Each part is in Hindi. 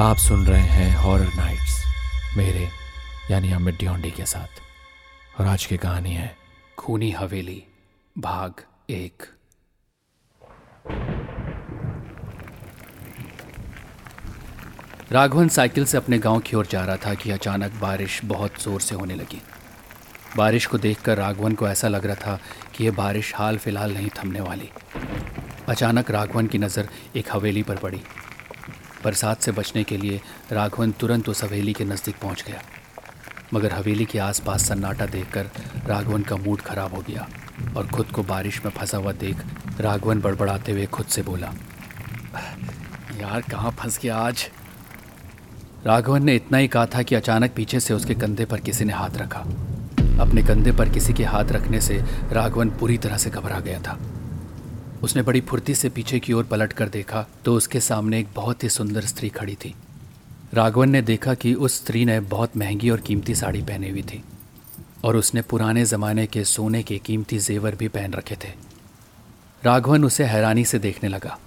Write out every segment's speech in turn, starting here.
आप सुन रहे हैं हॉरर नाइट्स मेरे, यानी अमित डियोंडी के साथ। और आज की कहानी है खूनी हवेली, भाग एक। राघवन साइकिल से अपने गाँव की ओर जा रहा था कि अचानक बारिश बहुत ज़ोर से होने लगी। बारिश को देखकर राघवन को ऐसा लग रहा था कि यह बारिश हाल फ़िलहाल नहीं थमने वाली। अचानक राघवन की नज़र एक हवेली पर पड़ी। बरसात से बचने के लिए राघवन तुरंत उस हवेली के नज़दीक पहुँच गया। मगर हवेली के आसपास सन्नाटा देखकर राघवन का मूड खराब हो गया और खुद को बारिश में फंसा हुआ देख राघवन बड़बड़ाते हुए खुद से बोला, यार, कहाँ फंस गया आज? राघवन ने इतना ही कहा था कि अचानक पीछे से उसके कंधे पर किसी ने हाथ रखा। अपने कंधे पर किसी के हाथ रखने से राघवन पूरी तरह से घबरा गया था। उसने बड़ी फुर्ती से पीछे की ओर पलट कर देखा तो उसके सामने एक बहुत ही सुंदर स्त्री खड़ी थी। राघवन ने देखा कि उस स्त्री ने बहुत महँगी और कीमती साड़ी पहनी हुई थी, और उसने पुराने ज़माने के सोने के कीमती जेवर भी पहन रखे थे। राघवन उसे हैरानी से देखने लगा।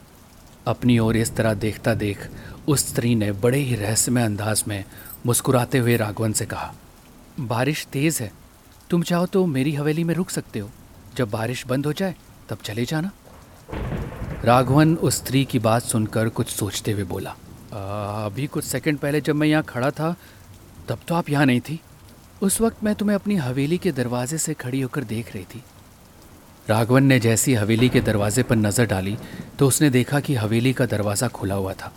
अपनी ओर इस तरह देखता देख, उस स्त्री ने बड़े ही रहस्यमय अंदाज में मुस्कुराते हुए राघवन से कहा, बारिश तेज़ है। तुम चाहो तो मेरी हवेली में रुक सकते हो। जब बारिश बंद हो जाए, तब चले जाना। राघवन उस स्त्री की बात सुनकर कुछ सोचते हुए बोला आ, अभी कुछ सेकंड पहले जब मैं यहाँ खड़ा था तब तो आप यहाँ नहीं थी। उस वक्त मैं तुम्हें अपनी हवेली के दरवाजे से खड़ी होकर देख रही थी। राघवन ने जैसी हवेली के दरवाजे पर नज़र डाली तो उसने देखा कि हवेली का दरवाज़ा खुला हुआ था।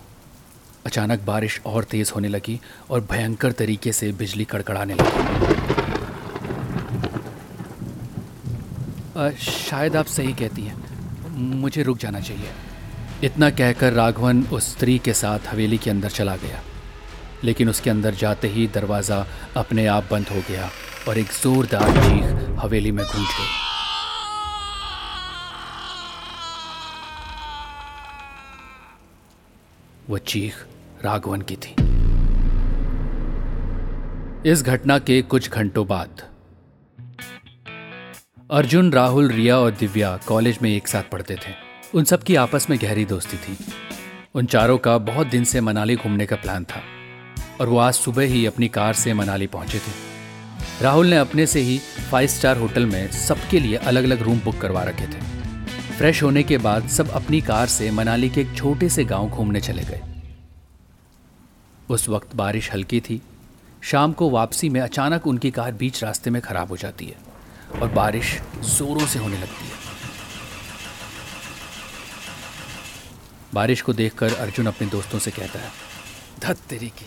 अचानक बारिश और तेज़ होने लगी और भयंकर तरीके से बिजली कड़कड़ाने लगी। आ, शायद आप सही कहती हैं। मुझे रुक जाना चाहिए। इतना कहकर राघवन उस स्त्री के साथ हवेली के अंदर चला गया। लेकिन उसके अंदर जाते ही दरवाज़ा अपने आप बंद हो गया और एक जोरदार चीख हवेली में गूंज गई। वह चीख राघवन की थी। इस घटना के कुछ घंटों बाद अर्जुन, राहुल, रिया और दिव्या कॉलेज में एक साथ पढ़ते थे। उन सब की आपस में गहरी दोस्ती थी। उन चारों का बहुत दिन से मनाली घूमने का प्लान था और वो आज सुबह ही अपनी कार से मनाली पहुँचे थे। राहुल ने अपने से ही फाइव स्टार होटल में सबके लिए अलग अलग रूम बुक करवा रखे थे। फ्रेश होने के बाद सब अपनी कार से मनाली के एक छोटे से गाँव घूमने चले गए। उस वक्त बारिश हल्की थी। शाम को वापसी में अचानक उनकी कार बीच रास्ते में खराब हो जाती है। और बारिश जोरों से होने लगती है। बारिश को देखकर अर्जुन अपने दोस्तों से कहता है, धत तेरी की,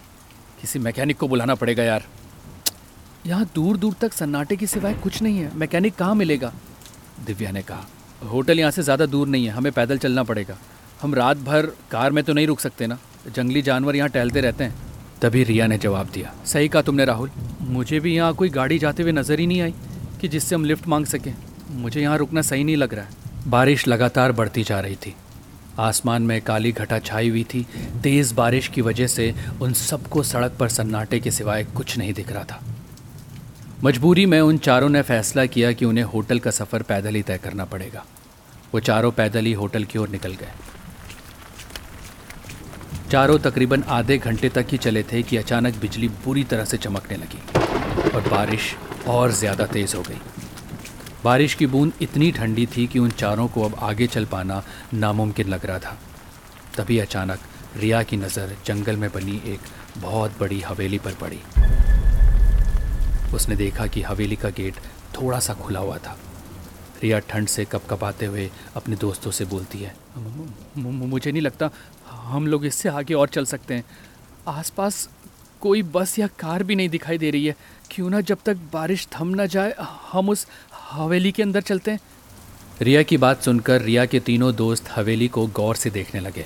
किसी मैकेनिक को बुलाना पड़ेगा यार। यहाँ दूर दूर तक सन्नाटे के सिवाय कुछ नहीं है, मैकेनिक कहाँ मिलेगा? दिव्या ने कहा, होटल यहाँ से ज़्यादा दूर नहीं है, हमें पैदल चलना पड़ेगा। हम रात भर कार में तो नहीं रुक सकते ना, जंगली जानवर यहाँ टहलते रहते हैं। तभी रिया ने जवाब दिया, सही कहा तुमने राहुल, मुझे भी यहाँ कोई गाड़ी जाते हुए नज़र ही नहीं आई। कि जिससे हम लिफ्ट मांग सकें। मुझे यहाँ रुकना सही नहीं लग रहा है। बारिश लगातार बढ़ती जा रही थी। आसमान में काली घटा छाई हुई थी। तेज़ बारिश की वजह से उन सबको सड़क पर सन्नाटे के सिवाय कुछ नहीं दिख रहा था। मजबूरी में उन चारों ने फैसला किया कि उन्हें होटल का सफ़र पैदल ही तय करना पड़ेगा। वो चारों पैदल ही होटल की ओर निकल गए। चारों तकरीबन आधे घंटे तक ही चले थे कि अचानक बिजली बुरी तरह से चमकने लगी और बारिश और ज़्यादा तेज़ हो गई। बारिश की बूंद इतनी ठंडी थी कि उन चारों को अब आगे चल पाना नामुमकिन लग रहा था। तभी अचानक रिया की नज़र जंगल में बनी एक बहुत बड़ी हवेली पर पड़ी। उसने देखा कि हवेली का गेट थोड़ा सा खुला हुआ था। रिया ठंड से कपकपाते हुए अपने दोस्तों से बोलती है मुझे नहीं लगता हम लोग इससे आगे और चल सकते हैं। आसपास कोई बस या कार भी नहीं दिखाई दे रही है। क्यों ना जब तक बारिश थम ना जाए, हम उस हवेली के अंदर चलते हैं। रिया की बात सुनकर रिया के तीनों दोस्त हवेली को गौर से देखने लगे।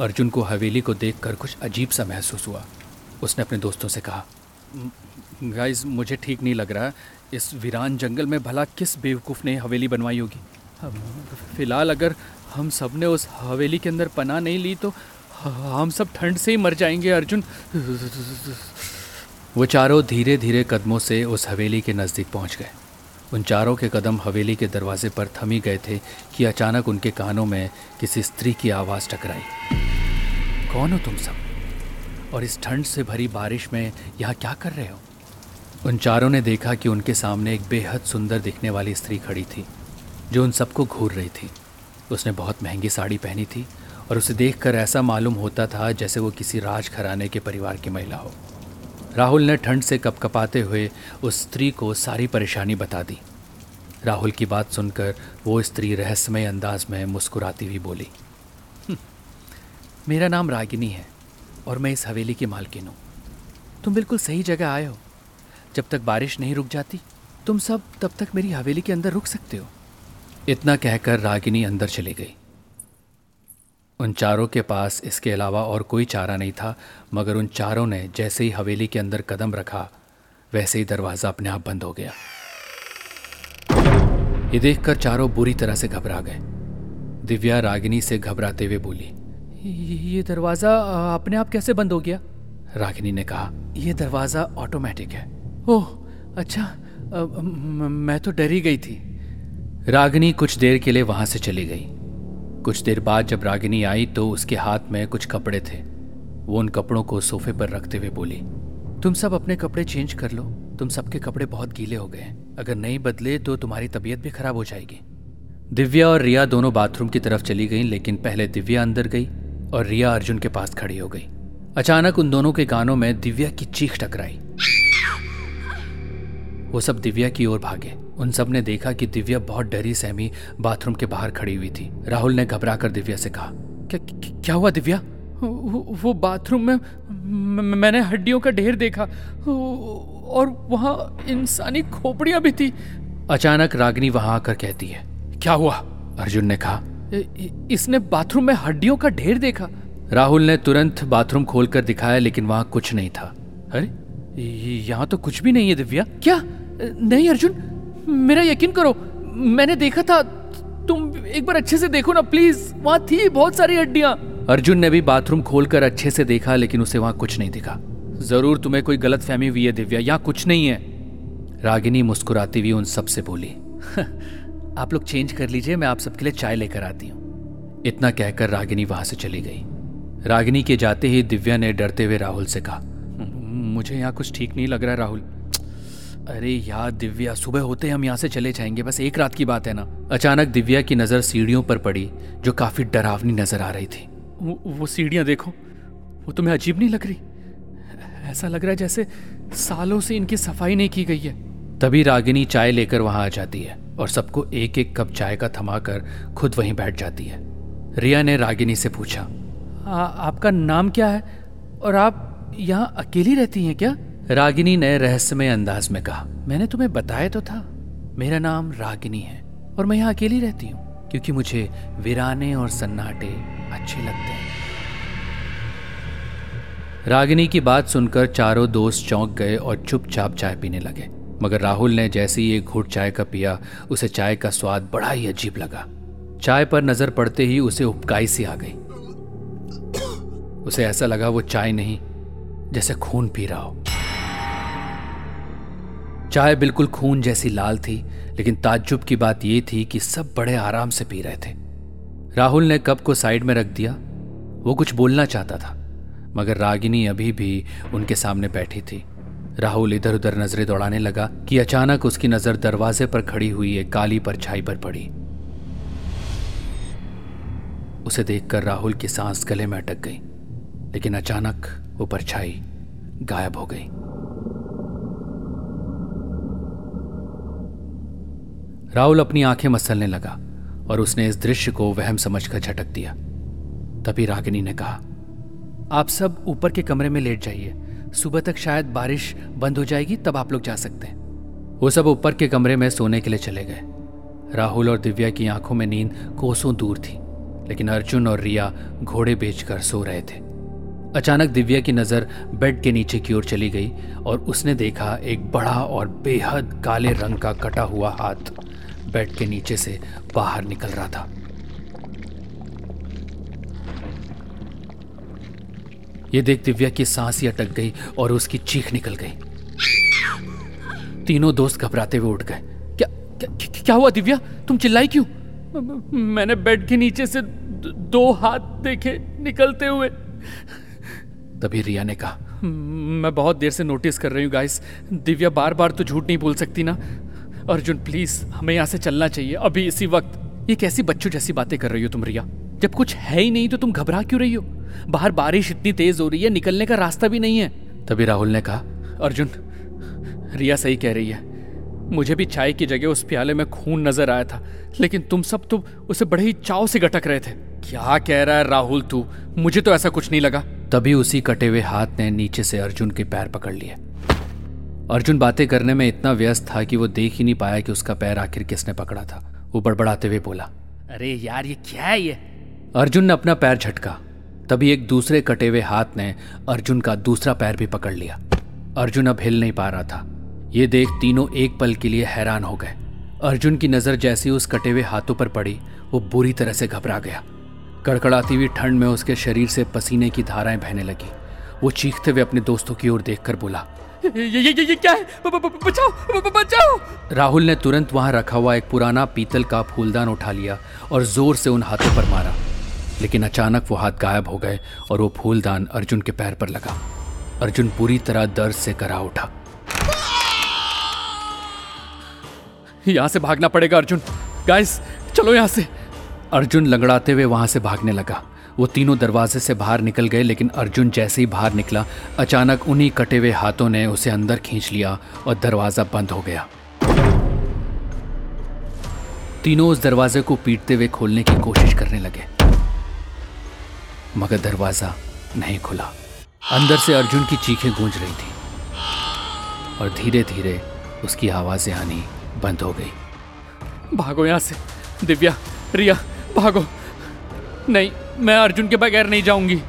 अर्जुन को हवेली को देखकर कुछ अजीब सा महसूस हुआ। उसने अपने दोस्तों से कहा गाइस, मुझे ठीक नहीं लग रहा। इस वीरान जंगल में भला किस बेवकूफ़ ने हवेली बनवाई होगी? फ़िलहाल अगर हम सबने उस हवेली के अंदर पनाह नहीं ली तो हम सब ठंड से ही मर जाएँगे, अर्जुन। वो चारों धीरे धीरे कदमों से उस हवेली के नज़दीक पहुँच गए। उन चारों के कदम हवेली के दरवाजे पर थमी गए थे कि अचानक उनके कानों में किसी स्त्री की आवाज़ टकराई। कौन हो तुम सब? और इस ठंड से भरी बारिश में यहाँ क्या कर रहे हो? उन चारों ने देखा कि उनके सामने एक बेहद सुंदर दिखने वाली स्त्री खड़ी थी, जो उन सबको घूर रही थी। उसने बहुत महँगी साड़ी पहनी थी और उसे देखकर ऐसा मालूम होता था जैसे वो किसी राज घराने के परिवार की महिला हो। राहुल ने ठंड से कपकपाते हुए उस स्त्री को सारी परेशानी बता दी। राहुल की बात सुनकर वो स्त्री रहस्यमय अंदाज में मुस्कुराती हुई बोली हम्म, मेरा नाम रागिनी है और मैं इस हवेली की मालकिन हूँ। तुम बिल्कुल सही जगह आए हो। जब तक बारिश नहीं रुक जाती तुम सब तब तक मेरी हवेली के अंदर रुक सकते हो। इतना कहकर रागिनी अंदर चली गई। उन चारों के पास इसके अलावा और कोई चारा नहीं था मगर उन चारों ने जैसे ही हवेली के अंदर कदम रखा वैसे ही दरवाज़ा अपने आप बंद हो गया। ये देखकर चारों बुरी तरह से घबरा गए। दिव्या रागिनी से घबराते हुए बोली ये दरवाज़ा अपने आप कैसे बंद हो गया? रागिनी ने कहा यह दरवाज़ा ऑटोमेटिक है। ओह अच्छा मैं तो डरी गई थी। रागिनी कुछ देर के लिए वहाँ से चली गई। कुछ देर बाद जब रागिनी आई तो उसके हाथ में कुछ कपड़े थे। वो उन कपड़ों को सोफे पर रखते हुए बोली, तुम सब अपने कपड़े चेंज कर लो। तुम सबके कपड़े बहुत गीले हो गए अगर नहीं बदले तो तुम्हारी तबीयत भी खराब हो जाएगी। दिव्या और रिया दोनों बाथरूम की तरफ़ चली गईं, लेकिन पहले दिव्या अंदर गई और रिया अर्जुन के पास खड़ी हो गई। अचानक उन दोनों के कानों में दिव्या की चीख टकराई। वो सब दिव्या की ओर भागे। उन सबने देखा कि दिव्या बहुत डरी सहमी बाथरूम के बाहर खड़ी हुई थी। राहुल ने घबरा कर दिव्या से कहा क्या, क्या हुआ दिव्या? वो बाथरूम में मैंने हड्डियों का ढेर देखा। और वहाँ इंसानी खोपड़ियाँ भी थी। अचानक रागनी वहाँ आकर कहती है क्या हुआ? अर्जुन ने कहा इसने बाथरूम में हड्डियों का ढेर देखा। राहुल ने तुरंत बाथरूम खोलकर दिखाया लेकिन वहाँ कुछ नहीं था। अरे यहाँ तो कुछ भी नहीं है दिव्या। क्या? नहीं अर्जुन। मेरा यकीन करो, मैंने देखा था, तुम एक बार अच्छे से देखो ना प्लीज़ वहाँ थी बहुत सारी हड्डियाँ। अर्जुन ने भी बाथरूम खोलकर अच्छे से देखा, लेकिन उसे वहाँ कुछ नहीं दिखा। ज़रूर तुम्हें कोई गलत फहमी हुई है, दिव्या, यहाँ कुछ नहीं है। रागिनी मुस्कुराती हुई उन सबसे बोली आप लोग चेंज कर लीजिए, मैं आप सबके लिए चाय लेकर आती हूँ। इतना कहकर रागिनी वहाँ से चली गई। रागिनी के जाते ही दिव्या ने डरते हुए राहुल से कहा, मुझे यहाँ कुछ ठीक नहीं लग रहा है, राहुल। अरे यार दिव्या सुबह होते हम यहाँ से चले जाएँगे बस एक रात की बात है ना। अचानक दिव्या की नज़र सीढ़ियों पर पड़ी जो काफ़ी डरावनी नज़र आ रही थी। वो, वो सीढ़ियाँ देखो वो तुम्हें अजीब नहीं लग रही? ऐसा लग रहा है जैसे सालों से इनकी सफ़ाई नहीं की गई है। तभी रागिनी चाय लेकर वहाँ आ जाती है और सबको एक एक कप चाय का थमा कर खुद वहीं बैठ जाती है। रिया ने रागिनी से पूछा आ, आपका नाम क्या है? और आप यहाँ अकेली रहती हैं क्या? रागिनी ने रहस्यमय अंदाज में कहा, मैंने तुम्हें बताया तो था। मेरा नाम रागिनी है और मैं यहाँ अकेली रहती हूँ, क्योंकि मुझे वीराने और सन्नाटे अच्छे लगते हैं। रागिनी की बात सुनकर चारों दोस्त चौंक गए और चुपचाप चाय पीने लगे। मगर राहुल ने जैसे ही एक घूट चाय का पिया, उसे चाय का स्वाद बड़ा ही अजीब लगा। चाय पर नज़र पड़ते ही उसे उपकाई सी आ गई। उसे ऐसा लगा वो चाय नहीं, जैसे खून पी रहा हो। चाय बिल्कुल खून जैसी लाल थी, लेकिन ताज्जुब की बात यह थी कि सब बड़े आराम से पी रहे थे। राहुल ने कप को साइड में रख दिया। वो कुछ बोलना चाहता था, मगर रागिनी अभी भी उनके सामने बैठी थी। राहुल इधर उधर नज़रें दौड़ाने लगा कि अचानक उसकी नज़र दरवाजे पर खड़ी हुई एक काली परछाई पर पड़ी। उसे देखकर राहुल की सांस गले में अटक गई, लेकिन अचानक वो परछाई गायब हो गई। राहुल अपनी आँखें मसलने लगा और उसने इस दृश्य को वहम समझकर झटक दिया। तभी रागिनी ने कहा, आप सब ऊपर के कमरे में लेट जाइए। सुबह तक शायद बारिश बंद हो जाएगी, तब आप लोग जा सकते हैं वो सब ऊपर के कमरे में सोने के लिए चले गए। राहुल और दिव्या की आँखों में नींद कोसों दूर थी, लेकिन अर्जुन और रिया घोड़े बेचकर सो रहे थे। अचानक दिव्या की नज़र बेड के नीचे की ओर चली गई और उसने देखा एक बड़ा और बेहद काले रंग का कटा हुआ हाथ। बेड के नीचे से बाहर निकल रहा था। यह देख दिव्या की सांस ही अटक गई और उसकी चीख निकल गई। तीनों दोस्त घबराते हुए उठ गए। क्या, क्या क्या हुआ दिव्या? तुम चिल्लाई क्यों? मैंने बेड के नीचे से दो हाथ देखे निकलते हुए। तभी रिया ने कहा मैं बहुत देर से नोटिस कर रही हूँ गाइस। दिव्या बार बार तो झूठ नहीं बोल सकती ना? अर्जुन प्लीज़ हमें यहाँ से चलना चाहिए। अभी इसी वक्त ये कैसी बच्चों जैसी बातें कर रही हो तुम, रिया। जब कुछ है ही नहीं तो तुम घबरा क्यों रही हो? बाहर बारिश इतनी तेज हो रही है, निकलने का रास्ता भी नहीं है। तभी राहुल ने कहा, अर्जुन, रिया सही कह रही है। मुझे भी चाय की जगह उस प्याले में खून नज़र आया था, लेकिन तुम सब तो उसे बड़े ही चाव से गटक रहे थे। क्या कह रहा है राहुल तू? मुझे तो ऐसा कुछ नहीं लगा। तभी उसी कटे हुए हाथ ने नीचे से अर्जुन के पैर पकड़ लिए। अर्जुन बातें करने में इतना व्यस्त था कि वो देख ही नहीं पाया कि उसका पैर आखिर किसने पकड़ा था। वो बड़बड़ाते हुए बोला अरे यार ये क्या है ये? अर्जुन ने अपना पैर झटका। तभी एक दूसरे कटे हुए हाथ ने अर्जुन का दूसरा पैर भी पकड़ लिया। अर्जुन अब हिल नहीं पा रहा था। ये देख तीनों एक पल के लिए हैरान हो गए। अर्जुन की नज़र जैसी उस कटे हुए हाथों पर पड़ी वो बुरी तरह से घबरा गया। कड़कड़ाती हुई ठंड में उसके शरीर से पसीने की धाराएँ बहने लगी। वो चीखते हुए अपने दोस्तों की ओर देखकर बोला ये ये ये, ये क्या है? ब, ब, ब, बचाओ बचाओ। राहुल ने तुरंत वहाँ रखा हुआ एक पुराना पीतल का फूलदान उठा लिया और ज़ोर से उन हाथों पर मारा। लेकिन अचानक वो हाथ गायब हो गए और वो फूलदान अर्जुन के पैर पर लगा। अर्जुन पूरी तरह दर्द से करा उठा। यहाँ से भागना पड़ेगा अर्जुन। गाइस चलो यहाँ से। अर्जुन लंगड़ाते हुए वहाँ से भागने लगा। वो तीनों दरवाजे से बाहर निकल गए, लेकिन अर्जुन जैसे ही बाहर निकला, अचानक उन्हीं कटे हुए हाथों ने उसे अंदर खींच लिया और दरवाज़ा बंद हो गया। तीनों उस दरवाजे को पीटते हुए खोलने की कोशिश करने लगे, मगर दरवाज़ा नहीं खुला। अंदर से अर्जुन की चीखें गूंज रही थी, और धीरे धीरे उसकी आवाज़ें आनी बंद हो गई। भागो यहाँ से, दिव्या, रिया, भागो। नहीं मैं अर्जुन के बगैर नहीं जाऊँगी।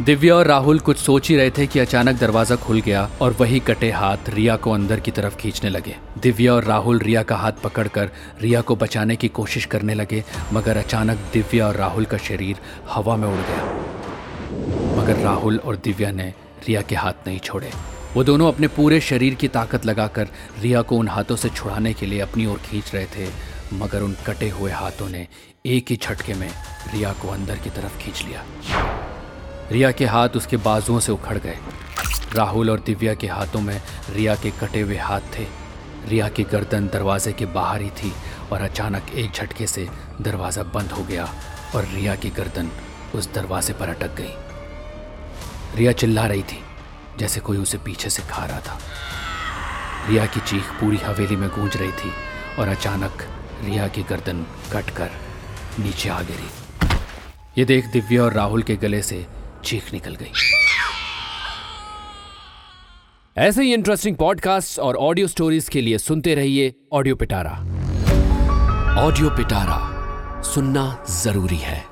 दिव्या और राहुल कुछ सोच ही रहे थे कि अचानक दरवाज़ा खुल गया और वही कटे हाथ रिया को अंदर की तरफ़ खींचने लगे। दिव्या और राहुल रिया का हाथ पकड़कर रिया को बचाने की कोशिश करने लगे, मगर अचानक दिव्या और राहुल का शरीर हवा में उड़ गया। मगर राहुल और दिव्या ने रिया के हाथ नहीं छोड़े। वो दोनों अपने पूरे शरीर की ताकत लगाकर रिया को उन हाथों से छुड़ाने के लिए अपनी ओर खींच रहे थे। मगर उन कटे हुए हाथों ने एक ही झटके में रिया को अंदर की तरफ़ खींच लिया। रिया के हाथ उसके बाजुओं से उखड़ गए। राहुल और दिव्या के हाथों में रिया के कटे हुए हाथ थे। रिया की गर्दन दरवाजे के बाहर ही थी और अचानक एक झटके से दरवाज़ा बंद हो गया और रिया की गर्दन उस दरवाजे पर अटक गई। रिया चिल्ला रही थी, जैसे कोई उसे पीछे से खा रहा था। रिया की चीख पूरी हवेली में गूंज रही थी और अचानक रिया की गर्दन कटकर नीचे आ गिरी। ये देख दिव्या और राहुल के गले से चीख निकल गई। ऐसे ही इंटरेस्टिंग पॉडकास्ट और ऑडियो स्टोरीज के लिए सुनते रहिए ऑडियो पिटारा ऑडियो पिटारा सुनना ज़रूरी है।